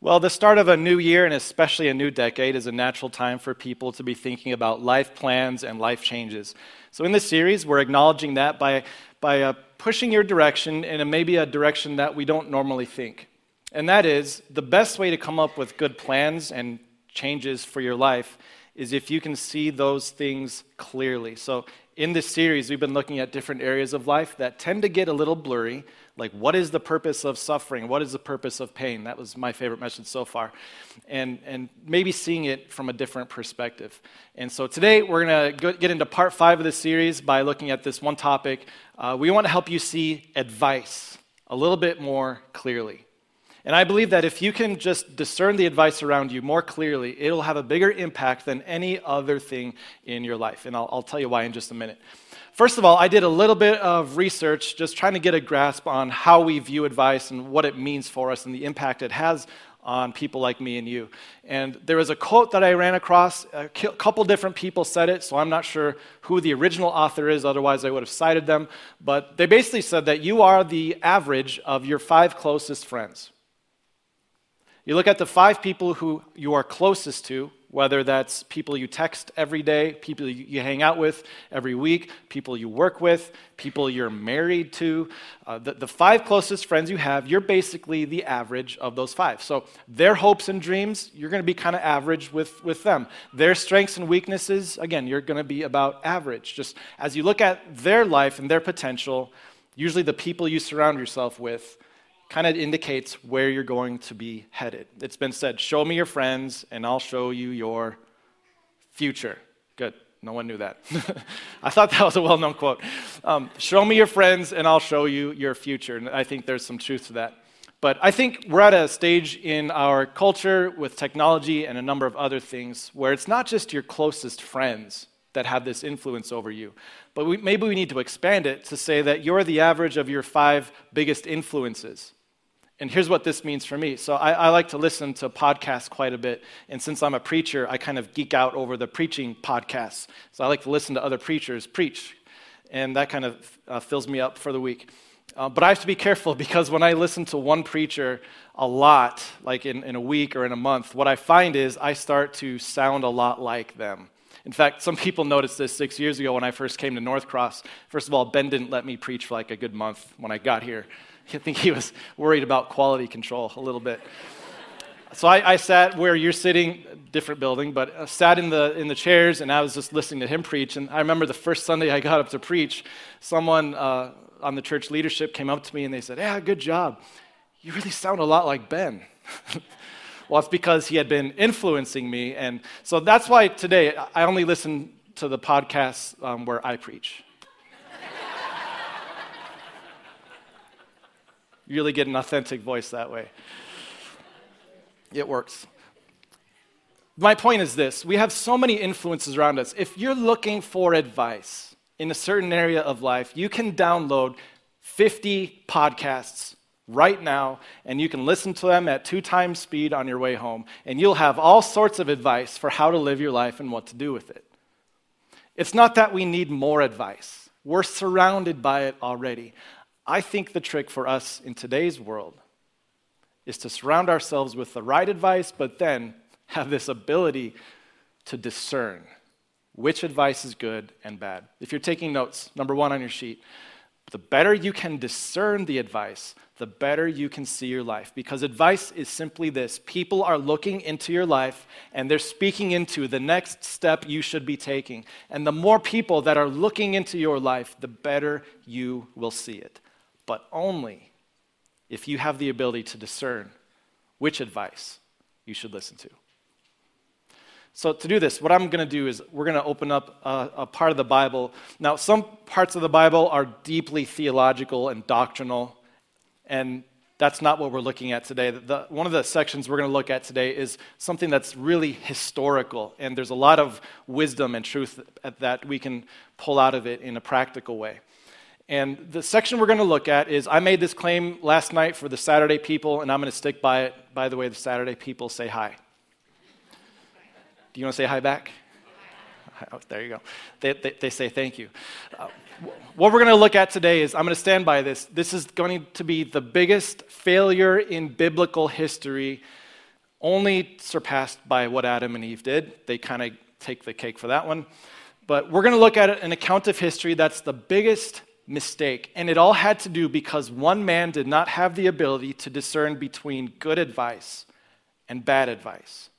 Well, the start of a new year and especially a new decade is a natural time for people to be thinking about life plans and life changes. So, in this series, we're acknowledging that by, by uh, pushing your direction in a, maybe a direction that we don't normally think. And that is the best way to come up with good plans and changes for your life is if you can see those things clearly. So, in this series, we've been looking at different areas of life that tend to get a little blurry. Like, what is the purpose of suffering? What is the purpose of pain? That was my favorite message so far. And, and maybe seeing it from a different perspective. And so today, we're going to get into part five of the series by looking at this one topic. Uh, we want to help you see advice a little bit more clearly. And I believe that if you can just discern the advice around you more clearly, it'll have a bigger impact than any other thing in your life. And I'll, I'll, tell you why in just a minute. First of all, I did a little bit of research just trying to get a grasp on how we view advice and what it means for us and the impact it has on people like me and you. And there was a quote that I ran across. A couple different people said it, so I'm not sure who the original author is, otherwise, I would have cited them. But they basically said that you are the average of your five closest friends. You look at the five people who you are closest to, whether that's people you text every day, people you hang out with every week, people you work with, people you're married to. Uh, the, the five closest friends you have, you're basically the average of those five. So their hopes and dreams, you're going to be kind of average with, with them. Their strengths and weaknesses, again, you're going to be about average. Just as you look at their life and their potential, usually the people you surround yourself with kind of indicates where you're going to be headed. It's been said, Show me your friends, and I'll show you your future. Good. No one knew that. I thought that was a well known quote. Um, show me your friends, and I'll show you your future. And I think there's some truth to that. But I think we're at a stage in our culture with technology and a number of other things where it's not just your closest friends that have this influence over you. But we, maybe we need to expand it to say that you're the average of your five biggest influences. And here's what this means for me. So, I, I, like to listen to podcasts quite a bit. And since I'm a preacher, I kind of geek out over the preaching podcasts. So, I like to listen to other preachers preach. And that kind of uh, fills me up for the week. Uh, but I have to be careful because when I listen to one preacher a lot, like in, in a week or in a month, what I find is I start to sound a lot like them. In fact, some people noticed this six years ago when I first came to North Cross. First of all, Ben didn't let me preach for like a good month when I got here. I think he was worried about quality control a little bit. So I, I, sat where you're sitting, different building, but I sat in the, in the chairs and I was just listening to him preach. And I remember the first Sunday I got up to preach, someone uh, on the church leadership came up to me and they said, Yeah, good job. You really sound a lot like Ben. well, it's because he had been influencing me. And so that's why today I only listen to the podcasts um, where I preach. You really get an authentic voice that way. It works. My point is this we have so many influences around us. If you're looking for advice in a certain area of life, you can download 50 podcasts right now, and you can listen to them at two times speed on your way home, and you'll have all sorts of advice for how to live your life and what to do with it. It's not that we need more advice, we're surrounded by it already. I think the trick for us in today's world is to surround ourselves with the right advice, but then have this ability to discern which advice is good and bad. If you're taking notes, number one on your sheet, the better you can discern the advice, the better you can see your life. Because advice is simply this people are looking into your life and they're speaking into the next step you should be taking. And the more people that are looking into your life, the better you will see it but only if you have the ability to discern which advice you should listen to. So, to do this, what I'm going to do is we're going to open up a, a, part of the Bible. Now, some parts of the Bible are deeply theological and doctrinal, and that's not what we're looking at today. The, one of the sections we're going to look at today is something that's really historical, and there's a lot of wisdom and truth that we can pull out of it in a practical way. And the section we're going to look at is I made this claim last night for the Saturday people, and I'm going to stick by it. By the way, the Saturday people say hi. Do you want to say hi back? Oh, there you go. They, they, they say thank you. Uh, what we're going to look at today is I'm going to stand by this. This is going to be the biggest failure in biblical history only surpassed by what Adam and Eve did. They kind of take the cake for that one. But we're going to look at an account of history that's the biggest mistake. And it all had to do because one man did not have the ability to discern between good advice and bad advice.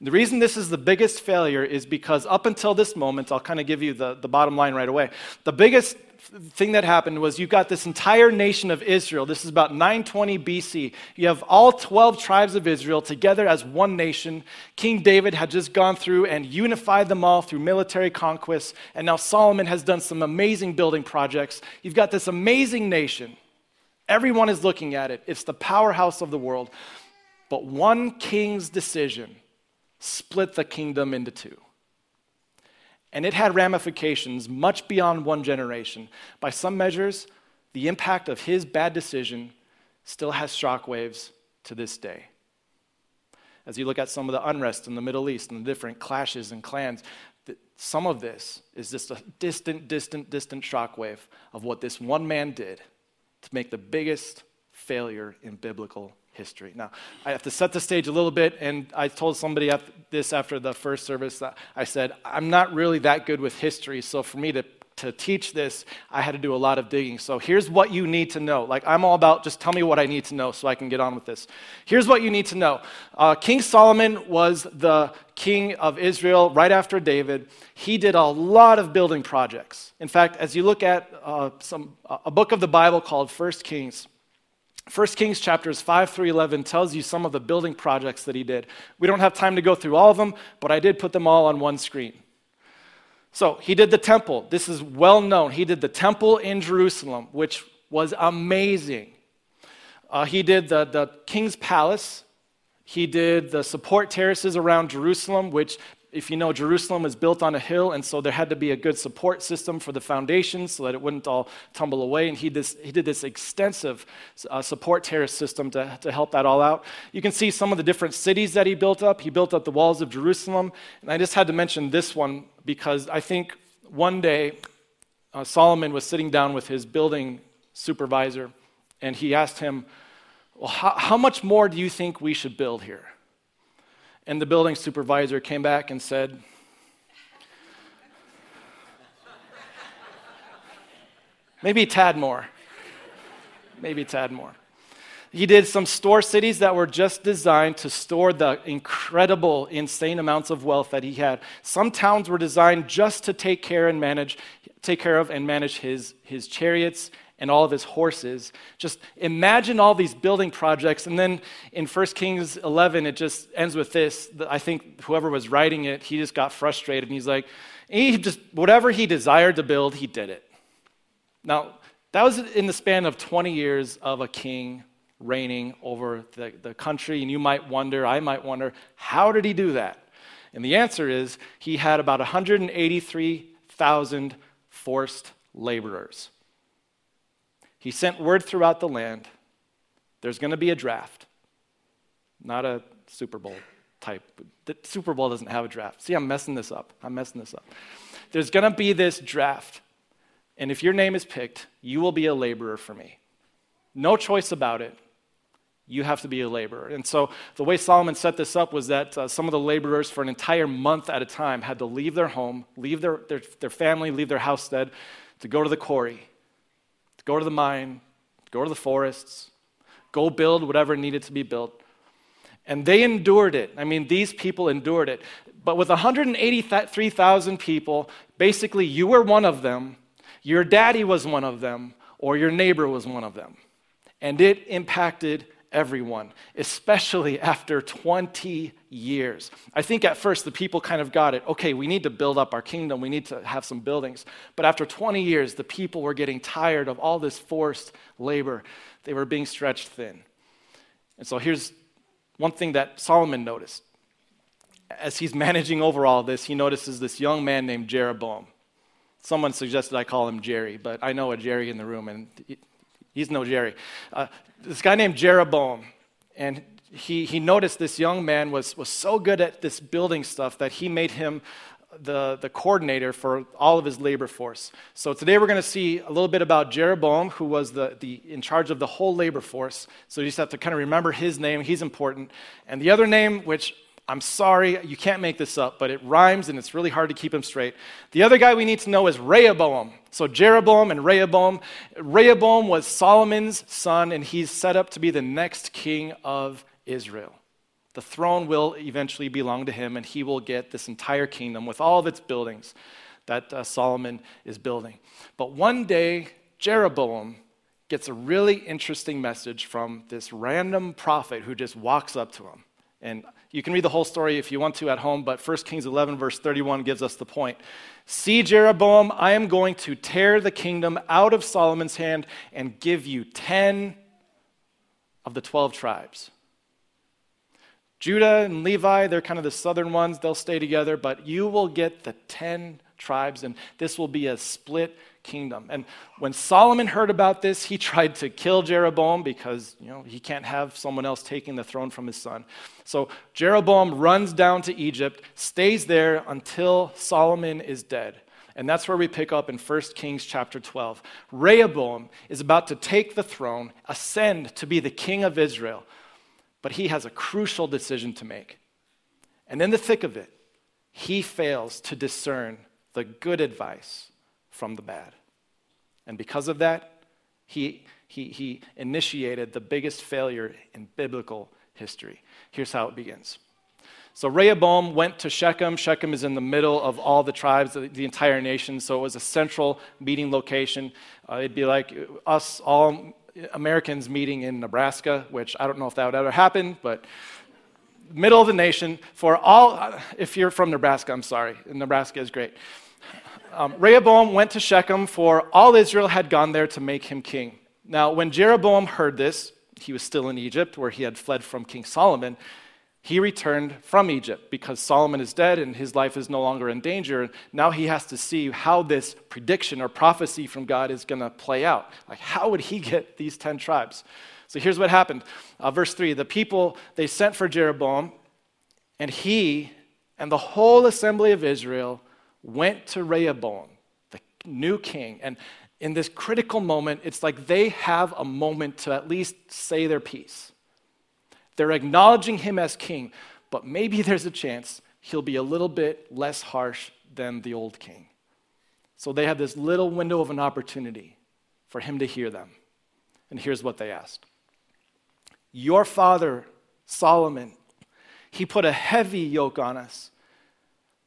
The reason this is the biggest failure is because up until this moment, I'll kind of give you the, the bottom line right away. The biggest thing that happened was you've got this entire nation of Israel. This is about 920 BC. You have all 12 tribes of Israel together as one nation. King David had just gone through and unified them all through military conquests. And now Solomon has done some amazing building projects. You've got this amazing nation. Everyone is looking at it. It's the powerhouse of the world. But one king's decision split the kingdom into two. And it had ramifications much beyond one generation. By some measures, the impact of his bad decision still has shockwaves to this day. As you look at some of the unrest in the Middle East and the different clashes and clans, some of this is just a distant, distant, distant shockwave of what this one man did to make the biggest failure in biblical history. Now, I have to set the stage a little bit, and I told somebody this after the first service that I said, I'm not really that good with history, so for me to to teach this, I had to do a lot of digging. So here's what you need to know. Like, I'm all about just tell me what I need to know so I can get on with this. Here's what you need to know uh, King Solomon was the king of Israel right after David. He did a lot of building projects. In fact, as you look at uh, some, a book of the Bible called First Kings, 1 Kings chapters 5 through 11 tells you some of the building projects that he did. We don't have time to go through all of them, but I did put them all on one screen. So he did the temple. This is well known. He did the temple in Jerusalem, which was amazing. Uh, he did the, the king's palace. He did the support terraces around Jerusalem, which if you know, Jerusalem was built on a hill, and so there had to be a good support system for the foundation so that it wouldn't all tumble away. And he, this, he did this extensive uh, support terrace system to, to help that all out. You can see some of the different cities that he built up. He built up the walls of Jerusalem. And I just had to mention this one because I think one day uh, Solomon was sitting down with his building supervisor, and he asked him, Well, how, how much more do you think we should build here? And the building supervisor came back and said, maybe tad more. Maybe tad more. He did some store cities that were just designed to store the incredible, insane amounts of wealth that he had. Some towns were designed just to take care and manage, take care of and manage his, his chariots and all of his horses. Just imagine all these building projects. And then in 1 Kings 11, it just ends with this. I think whoever was writing it, he just got frustrated. And he's like, he just, whatever he desired to build, he did it. Now, that was in the span of 20 years of a king reigning over the, the country. And you might wonder, I might wonder, how did he do that? And the answer is he had about 183,000 forced laborers. He sent word throughout the land there's going to be a draft, not a Super Bowl type. The Super Bowl doesn't have a draft. See, I'm messing this up. I'm messing this up. There's going to be this draft. And if your name is picked, you will be a laborer for me. No choice about it. You have to be a laborer. And so the way Solomon set this up was that uh, some of the laborers, for an entire month at a time, had to leave their home, leave their, their, their family, leave their housestead to go to the quarry go to the mine, go to the forests, go build whatever needed to be built. And they endured it. I mean, these people endured it. But with 183,000 people, basically, you were one of them, your daddy was one of them, or your neighbor was one of them. And it impacted everyone, especially after 20 years. I think at first the people kind of got it. Okay, we need to build up our kingdom, we need to have some buildings. But after 20 years, the people were getting tired of all this forced labor, they were being stretched thin. And so here's one thing that Solomon noticed. As he's managing over all this, he notices this young man named Jeroboam. Someone suggested I call him Jerry, but I know a Jerry in the room, and he's no Jerry. Uh, this guy named Jeroboam, and he, he noticed this young man was, was so good at this building stuff that he made him the, the coordinator for all of his labor force. So today we're going to see a little bit about Jeroboam, who was the, the, in charge of the whole labor force. So you just have to kind of remember his name. He's important. And the other name, which I'm sorry, you can't make this up, but it rhymes and it's really hard to keep them straight. The other guy we need to know is Rehoboam. So Jeroboam and Rehoboam. Rehoboam was Solomon's son, and he's set up to be the next king of Israel. The throne will eventually belong to him, and he will get this entire kingdom with all of its buildings that uh, Solomon is building. But one day, Jeroboam gets a really interesting message from this random prophet who just walks up to him. And you can read the whole story if you want to at home, but 1 Kings 11, verse 31 gives us the point. See, Jeroboam, I am going to tear the kingdom out of Solomon's hand and give you 10 of the 12 tribes. Judah and Levi, they're kind of the southern ones, they'll stay together, but you will get the 10 tribes, and this will be a split kingdom. And when Solomon heard about this, he tried to kill Jeroboam because, you know, he can't have someone else taking the throne from his son. So Jeroboam runs down to Egypt, stays there until Solomon is dead. And that's where we pick up in 1 Kings chapter 12. Rehoboam is about to take the throne, ascend to be the king of Israel but he has a crucial decision to make. And in the thick of it, he fails to discern the good advice from the bad. And because of that, he, he, he initiated the biggest failure in biblical history. Here's how it begins. So Rehoboam went to Shechem. Shechem is in the middle of all the tribes, the, entire nation. So it was a central meeting location. Uh, it'd be like us all Americans meeting in Nebraska, which I don't know if that would ever happen, but middle of the nation for all, if you're from Nebraska, I'm sorry, Nebraska is great. Um, Rehoboam went to Shechem, for all Israel had gone there to make him king. Now, when Jeroboam heard this, he was still in Egypt, where he had fled from King Solomon he returned from Egypt because Solomon is dead and his life is no longer in danger. Now he has to see how this prediction or prophecy from God is going to play out. Like, how would he get these 10 tribes? So here's what happened. Uh, verse 3 The people, they sent for Jeroboam, and he and the whole assembly of Israel went to Rehoboam, the new king. And in this critical moment, it's like they have a moment to at least say their piece. They're acknowledging him as king, but maybe there's a chance he'll be a little bit less harsh than the old king. So they have this little window of an opportunity for him to hear them. And here's what they asked Your father, Solomon, he put a heavy yoke on us.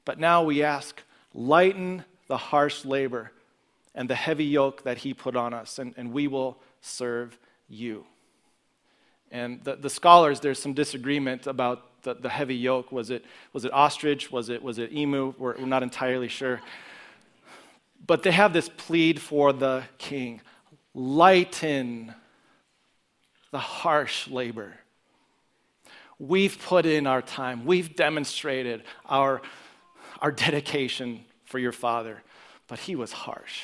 But now we ask, lighten the harsh labor and the heavy yoke that he put on us, and, and we will serve you. And the, the scholars, there's some disagreement about the, the heavy yoke. Was it, was it ostrich? Was it, was it emu? We're, we're not entirely sure. But they have this plead for the king lighten the harsh labor. We've put in our time, we've demonstrated our, our dedication for your father, but he was harsh.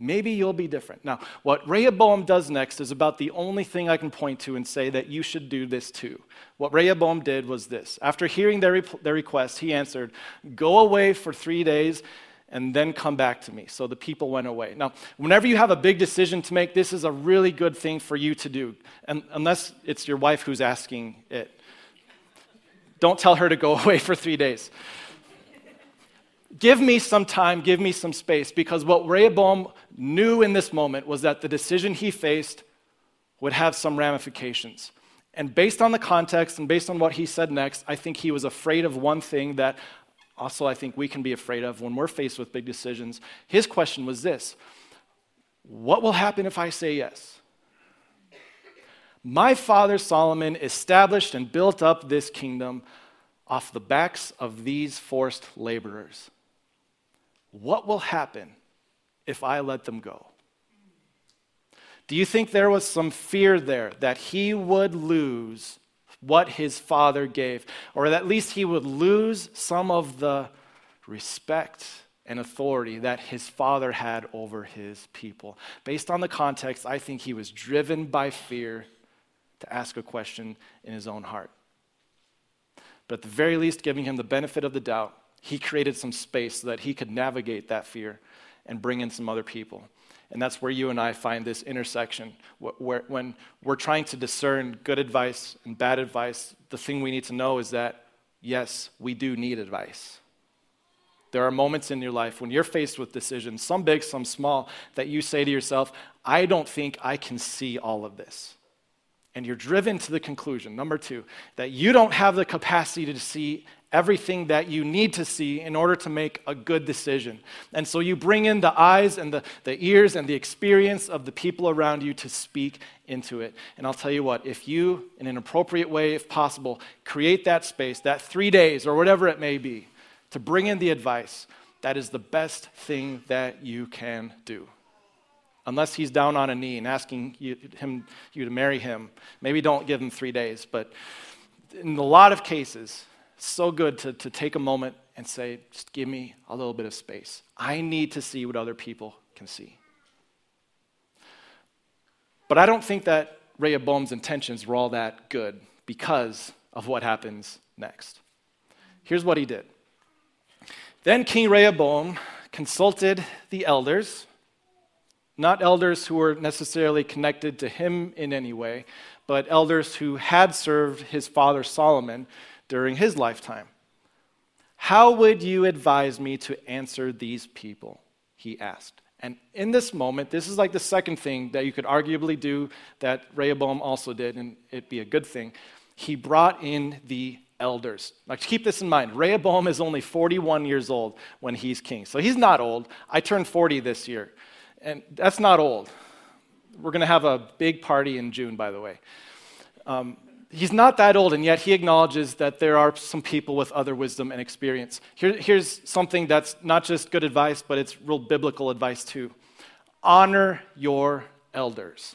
Maybe you'll be different. Now, what Rehoboam does next is about the only thing I can point to and say that you should do this too. What Rehoboam did was this. After hearing their, their request, he answered, Go away for three days and then come back to me. So the people went away. Now, whenever you have a big decision to make, this is a really good thing for you to do, and, unless it's your wife who's asking it. Don't tell her to go away for three days give me some time, give me some space, because what Rehoboam knew in this moment was that the decision he faced would have some ramifications. And based on the context and based on what he said next, I think he was afraid of one thing that also I think we can be afraid of when we're faced with big decisions. His question was this What will happen if I say yes? My father Solomon established and built up this kingdom off the backs of these forced laborers. What will happen if I let them go? Do you think there was some fear there that he would lose what his father gave, or at least he would lose some of the respect and authority that his father had over his people? Based on the context, I think he was driven by fear to ask a question in his own heart. But at the very least, giving him the benefit of the doubt, he created some space so that he could navigate that fear and bring in some other people. And that's where you and I find this intersection. Where, when we're trying to discern good advice and bad advice, the thing we need to know is that, yes, we do need advice. There are moments in your life when you're faced with decisions, some big, some small, that you say to yourself, I don't think I can see all of this. And you're driven to the conclusion, number two, that you don't have the capacity to see everything that you need to see in order to make a good decision. And so you bring in the eyes and the, the ears and the experience of the people around you to speak into it. And I'll tell you what, if you, in an appropriate way, if possible, create that space, that three days or whatever it may be, to bring in the advice, that is the best thing that you can do. Unless he's down on a knee and asking you, him, you to marry him, maybe don't give him three days. But in a lot of cases, so good to, to take a moment and say, just give me a little bit of space. I need to see what other people can see. But I don't think that Rehoboam's intentions were all that good because of what happens next. Here's what he did. Then King Rehoboam consulted the elders, not elders who were necessarily connected to him in any way, but elders who had served his father Solomon during his lifetime. How would you advise me to answer these people? He asked. And in this moment, this is like the second thing that you could arguably do that Rehoboam also did, and it'd be a good thing. He brought in the elders. Now, keep this in mind. Rehoboam is only 41 years old when he's king. So he's not old. I turned 40 this year, and that's not old. We're going to have a big party in June, by the way. Um, he's not that old, and yet he acknowledges that there are some people with other wisdom and experience. Here, here's something that's not just good advice, but it's real biblical advice too honor your elders.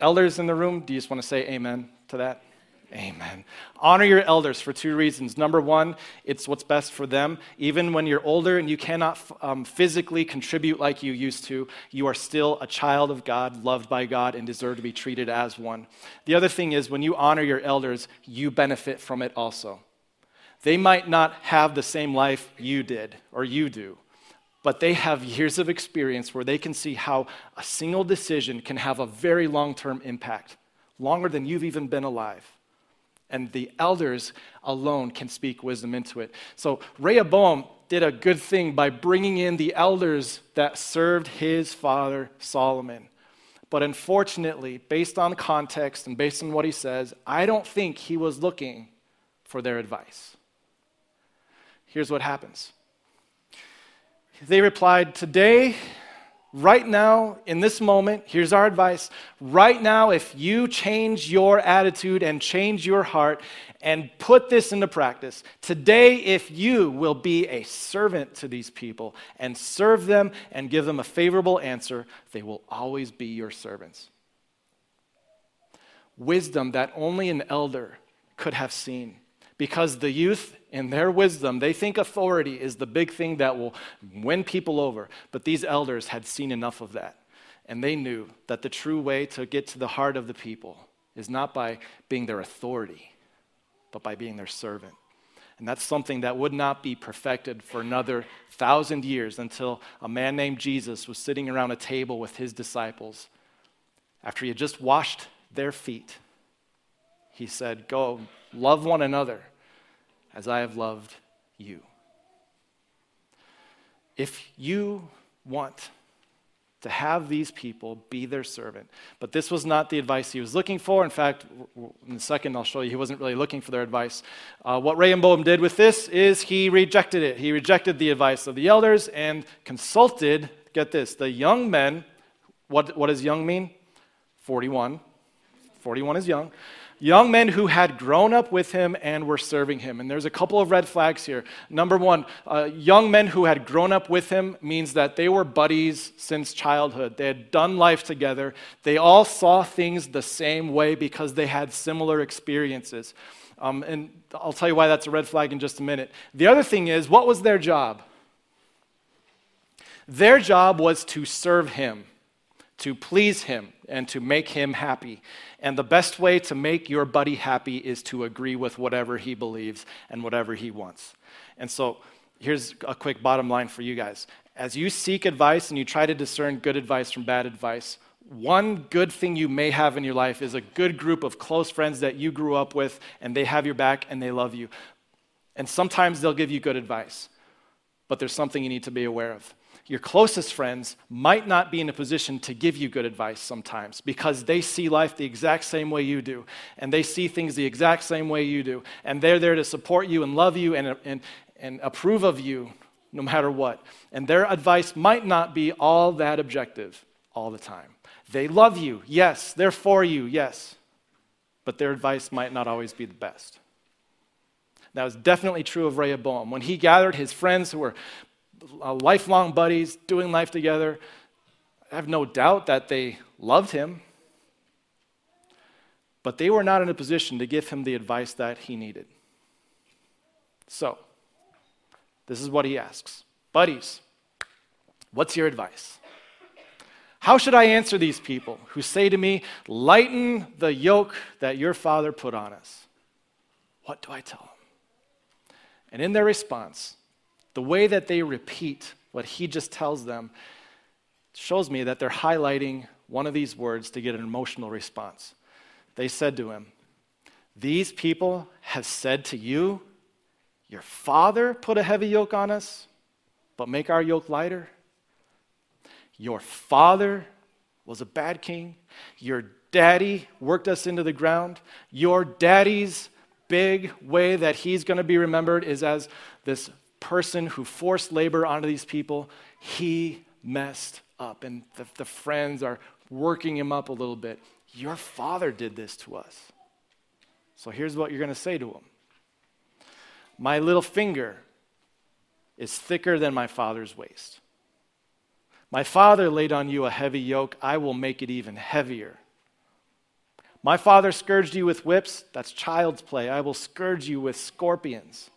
Elders in the room, do you just want to say amen to that? Amen. Honor your elders for two reasons. Number one, it's what's best for them. Even when you're older and you cannot um, physically contribute like you used to, you are still a child of God, loved by God, and deserve to be treated as one. The other thing is, when you honor your elders, you benefit from it also. They might not have the same life you did or you do, but they have years of experience where they can see how a single decision can have a very long term impact, longer than you've even been alive and the elders alone can speak wisdom into it. So Rehoboam did a good thing by bringing in the elders that served his father Solomon. But unfortunately, based on context and based on what he says, I don't think he was looking for their advice. Here's what happens. They replied, Today Right now, in this moment, here's our advice. Right now, if you change your attitude and change your heart and put this into practice, today, if you will be a servant to these people and serve them and give them a favorable answer, they will always be your servants. Wisdom that only an elder could have seen because the youth in their wisdom, they think authority is the big thing that will win people over. But these elders had seen enough of that. And they knew that the true way to get to the heart of the people is not by being their authority, but by being their servant. And that's something that would not be perfected for another thousand years until a man named Jesus was sitting around a table with his disciples. After he had just washed their feet, he said, Go, love one another as I have loved you. If you want to have these people be their servant. But this was not the advice he was looking for. In fact, in a second, I'll show you he wasn't really looking for their advice. Uh, what Rehoboam did with this is he rejected it. He rejected the advice of the elders and consulted, get this, the young men. What, what does young mean? 41. 41 is young young men who had grown up with him and were serving him. And there's a couple of red flags here. Number one, uh, young men who had grown up with him means that they were buddies since childhood. They had done life together. They all saw things the same way because they had similar experiences. Um, and I'll tell you why that's a red flag in just a minute. The other thing is, what was their job? Their job was to serve him to please him and to make him happy. And the best way to make your buddy happy is to agree with whatever he believes and whatever he wants. And so here's a quick bottom line for you guys. As you seek advice and you try to discern good advice from bad advice, one good thing you may have in your life is a good group of close friends that you grew up with and they have your back and they love you. And sometimes they'll give you good advice, but there's something you need to be aware of your closest friends might not be in a position to give you good advice sometimes because they see life the exact same way you do, and they see things the exact same way you do, and they're there to support you and love you and, and, and approve of you no matter what. And their advice might not be all that objective all the time. They love you, yes, they're for you, yes, but their advice might not always be the best. That was definitely true of Rehoboam. When he gathered his friends who were Uh, lifelong buddies, doing life together. I have no doubt that they loved him, but they were not in a position to give him the advice that he needed. So, this is what he asks Buddies, what's your advice? How should I answer these people who say to me, Lighten the yoke that your father put on us? What do I tell them? And in their response, the way that they repeat what he just tells them shows me that they're highlighting one of these words to get an emotional response. They said to him, These people have said to you, Your father put a heavy yoke on us, but make our yoke lighter. Your father was a bad king. Your daddy worked us into the ground. Your daddy's big way that he's going to be remembered is as this person who forced labor onto these people, he messed up. And the, the friends are working him up a little bit. Your father did this to us. So here's what you're going to say to him My little finger is thicker than my father's waist. My father laid on you a heavy yoke. I will make it even heavier. My father scourged you with whips. That's child's play. I will scourge you with scorpions.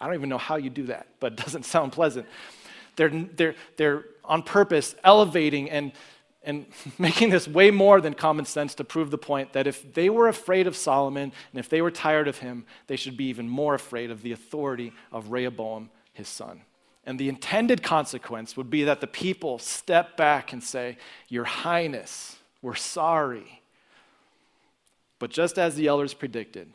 I don't even know how you do that, but it doesn't sound pleasant. They're, they're, they're on purpose elevating and, and making this way more than common sense to prove the point that if they were afraid of Solomon and if they were tired of him, they should be even more afraid of the authority of Rehoboam, his son. And the intended consequence would be that the people step back and say, Your Highness, we're sorry. But just as the elders predicted,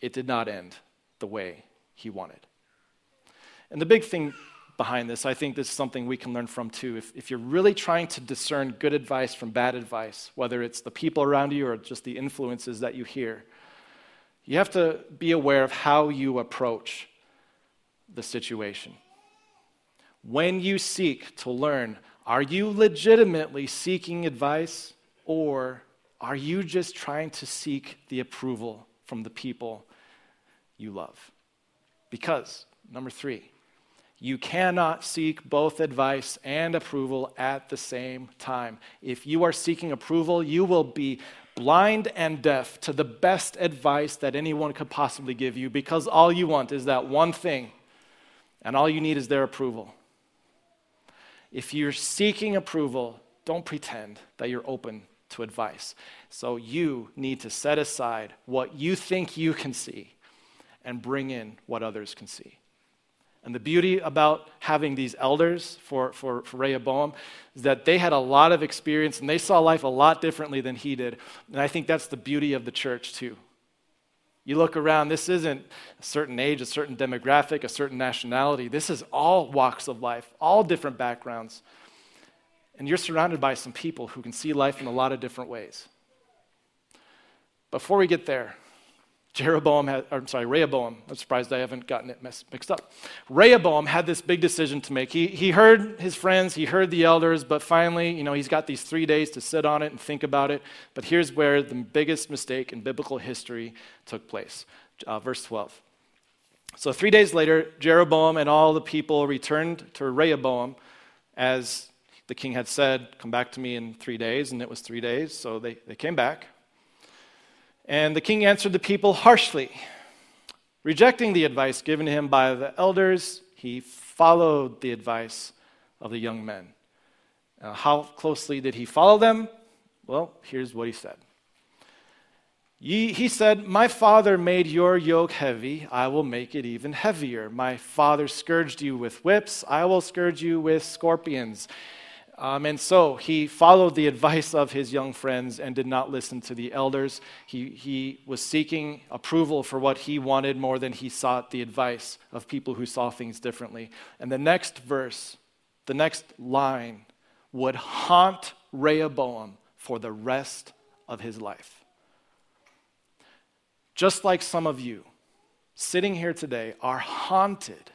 it did not end the way he wanted. And the big thing behind this, I think this is something we can learn from too. If, if you're really trying to discern good advice from bad advice, whether it's the people around you or just the influences that you hear, you have to be aware of how you approach the situation. When you seek to learn, are you legitimately seeking advice or are you just trying to seek the approval from the people you love? Because, number three, you cannot seek both advice and approval at the same time. If you are seeking approval, you will be blind and deaf to the best advice that anyone could possibly give you because all you want is that one thing, and all you need is their approval. If you're seeking approval, don't pretend that you're open to advice. So you need to set aside what you think you can see and bring in what others can see. And the beauty about having these elders for, for, for, Rehoboam is that they had a lot of experience and they saw life a lot differently than he did. And I think that's the beauty of the church, too. You look around, this isn't a certain age, a certain demographic, a certain nationality. This is all walks of life, all different backgrounds. And you're surrounded by some people who can see life in a lot of different ways. Before we get there, Jeroboam had, I'm sorry, Rehoboam. I'm surprised I haven't gotten it mixed up. Rehoboam had this big decision to make. He, he heard his friends, he heard the elders, but finally, you know, he's got these three days to sit on it and think about it. But here's where the biggest mistake in biblical history took place. Uh, verse 12. So three days later, Jeroboam and all the people returned to Rehoboam as the king had said, Come back to me in three days, and it was three days. So they, they came back. And the king answered the people harshly. Rejecting the advice given to him by the elders, he followed the advice of the young men. Uh, how closely did he follow them? Well, here's what he said. He said, My father made your yoke heavy, I will make it even heavier. My father scourged you with whips, I will scourge you with scorpions. Um, and so he followed the advice of his young friends and did not listen to the elders. He, he was seeking approval for what he wanted more than he sought the advice of people who saw things differently. And the next verse, the next line, would haunt Rehoboam for the rest of his life. Just like some of you sitting here today are haunted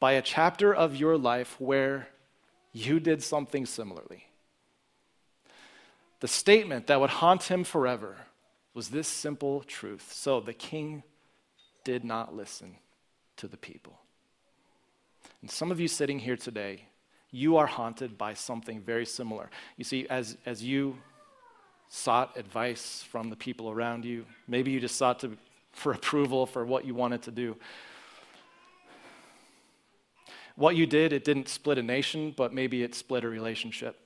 by a chapter of your life where you did something similarly. The statement that would haunt him forever was this simple truth. So the king did not listen to the people. And some of you sitting here today, you are haunted by something very similar. You see, as, as you sought advice from the people around you. Maybe you just sought to, for approval for what you wanted to do. What you did, it didn't split a nation, but maybe it split a relationship.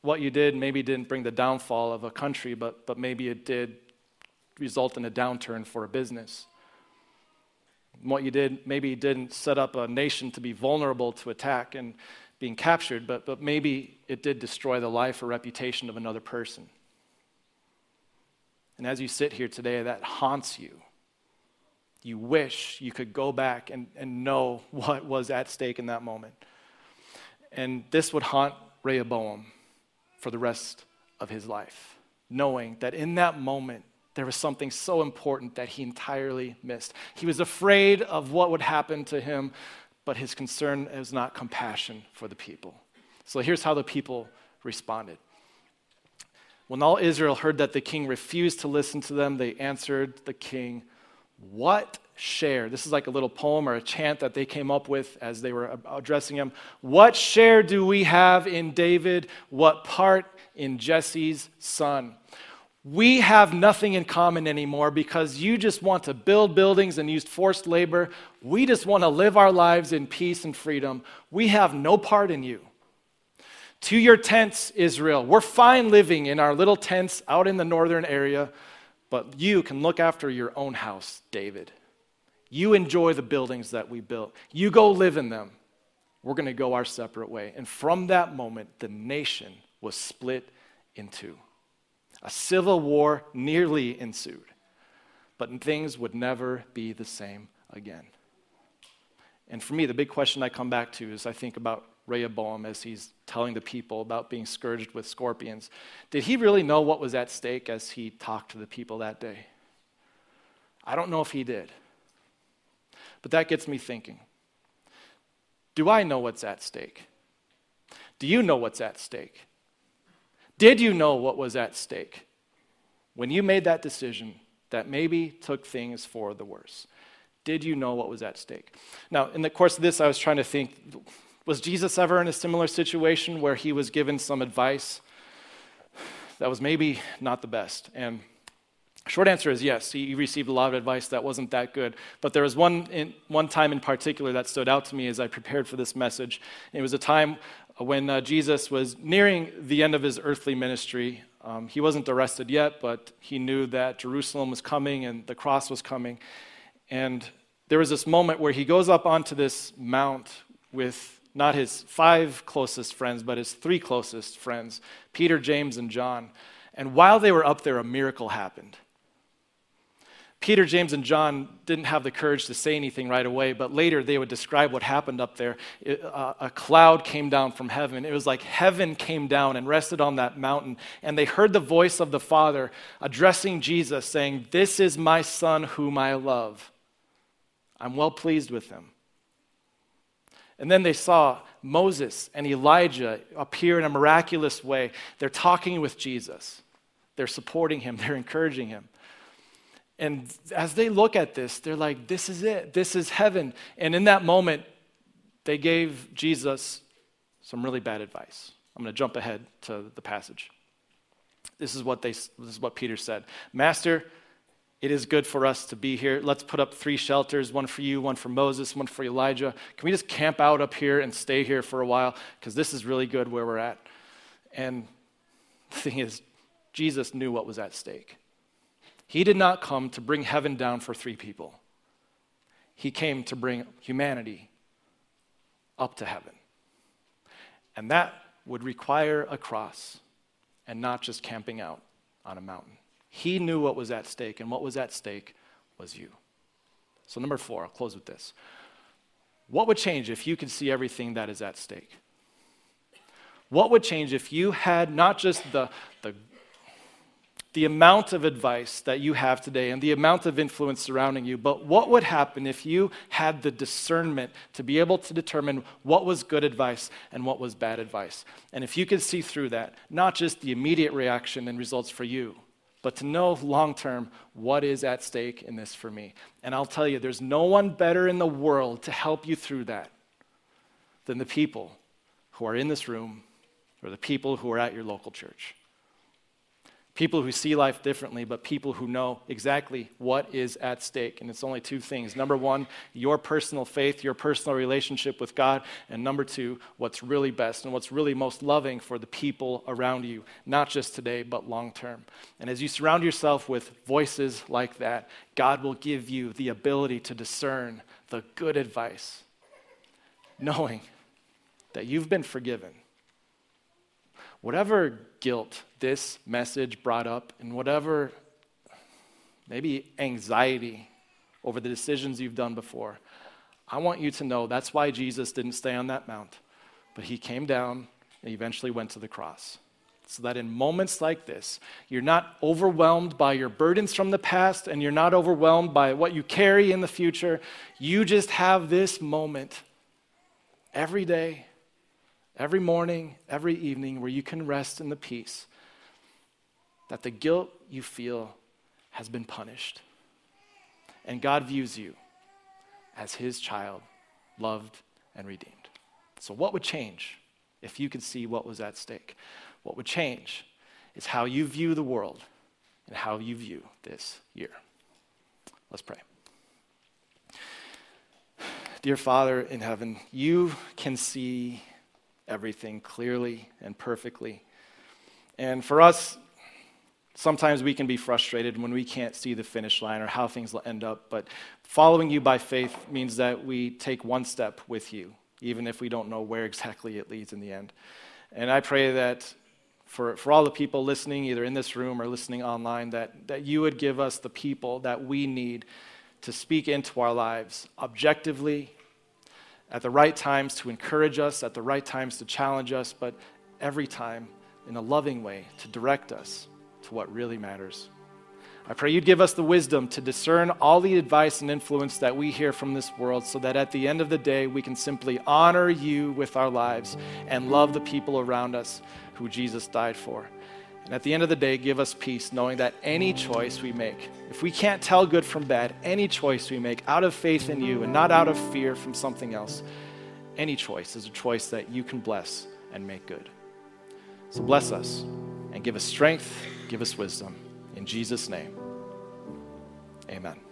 What you did maybe didn't bring the downfall of a country, but, but maybe it did result in a downturn for a business. What you did maybe didn't set up a nation to be vulnerable to attack, and being captured, but, but maybe it did destroy the life or reputation of another person. And as you sit here today, that haunts you. You wish you could go back and, and know what was at stake in that moment. And this would haunt Rehoboam for the rest of his life, knowing that in that moment, there was something so important that he entirely missed. He was afraid of what would happen to him but his concern is not compassion for the people. So here's how the people responded. When all Israel heard that the king refused to listen to them, they answered the king, What share? This is like a little poem or a chant that they came up with as they were addressing him. What share do we have in David? What part in Jesse's son? we have nothing in common anymore because you just want to build buildings and use forced labor. We just want to live our lives in peace and freedom. We have no part in you. To your tents, Israel. We're fine living in our little tents out in the northern area, but you can look after your own house, David. You enjoy the buildings that we built. You go live in them. We're going to go our separate way. And from that moment, the nation was split in two. A civil war nearly ensued, but things would never be the same again. And for me, the big question I come back to is I think about Rehoboam as he's telling the people about being scourged with scorpions. Did he really know what was at stake as he talked to the people that day? I don't know if he did. But that gets me thinking Do I know what's at stake? Do you know what's at stake? Did you know what was at stake when you made that decision that maybe took things for the worse? Did you know what was at stake? Now, in the course of this, I was trying to think was Jesus ever in a similar situation where he was given some advice that was maybe not the best? And Short answer is yes. He received a lot of advice that wasn't that good. But there was one, in, one time in particular that stood out to me as I prepared for this message. It was a time when uh, Jesus was nearing the end of his earthly ministry. Um, he wasn't arrested yet, but he knew that Jerusalem was coming and the cross was coming. And there was this moment where he goes up onto this mount with not his five closest friends, but his three closest friends Peter, James, and John. And while they were up there, a miracle happened. Peter, James, and John didn't have the courage to say anything right away, but later they would describe what happened up there. It, uh, a cloud came down from heaven. It was like heaven came down and rested on that mountain. And they heard the voice of the Father addressing Jesus, saying, This is my Son whom I love. I'm well pleased with him. And then they saw Moses and Elijah appear in a miraculous way. They're talking with Jesus, they're supporting him, they're encouraging him. And as they look at this, they're like, this is it. This is heaven. And in that moment, they gave Jesus some really bad advice. I'm going to jump ahead to the passage. This is what, they, this is what Peter said Master, it is good for us to be here. Let's put up three shelters one for you, one for Moses, one for Elijah. Can we just camp out up here and stay here for a while? Because this is really good where we're at. And the thing is, Jesus knew what was at stake. He did not come to bring heaven down for three people, He came to bring humanity up to heaven. And that would require a cross and not just camping out on a mountain. He knew what was at stake, and what was at stake was you. So, number four, I'll close with this. What would change if you could see everything that is at stake? What would change if you had not just the, the the amount of advice that you have today and the amount of influence surrounding you, but what would happen if you had the discernment to be able to determine what was good advice and what was bad advice? And if you could see through that, not just the immediate reaction and results for you, but to know long term what is at stake in this for me. And I'll tell you, there's no one better in the world to help you through that than the people who are in this room or the people who are at your local church. People who see life differently, but people who know exactly what is at stake. And it's only two things. Number one, your personal faith, your personal relationship with God. And number two, what's really best and what's really most loving for the people around you, not just today, but long term. And as you surround yourself with voices like that, God will give you the ability to discern the good advice, knowing that you've been forgiven whatever guilt this message brought up and whatever maybe anxiety over the decisions you've done before, I want you to know that's why Jesus didn't stay on that mount, but he came down and eventually went to the cross. So that in moments like this, you're not overwhelmed by your burdens from the past and you're not overwhelmed by what you carry in the future. You just have this moment every day every morning, every evening, where you can rest in the peace that the guilt you feel has been punished. And God views you as his child, loved and redeemed. So, what would change if you could see what was at stake? What would change is how you view the world and how you view this year. Let's pray. Dear Father in heaven, you can see everything clearly and perfectly. And for us, sometimes we can be frustrated when we can't see the finish line or how things will end up. But following you by faith means that we take one step with you, even if we don't know where exactly it leads in the end. And I pray that for, for all the people listening, either in this room or listening online, that, that you would give us the people that we need to speak into our lives objectively at the right times to encourage us, at the right times to challenge us, but every time in a loving way to direct us to what really matters. I pray you'd give us the wisdom to discern all the advice and influence that we hear from this world so that at the end of the day we can simply honor you with our lives and love the people around us who Jesus died for. And at the end of the day, give us peace knowing that any choice we make, if we can't tell good from bad, any choice we make out of faith in you and not out of fear from something else, any choice is a choice that you can bless and make good. So bless us and give us strength, give us wisdom. In Jesus' name, amen.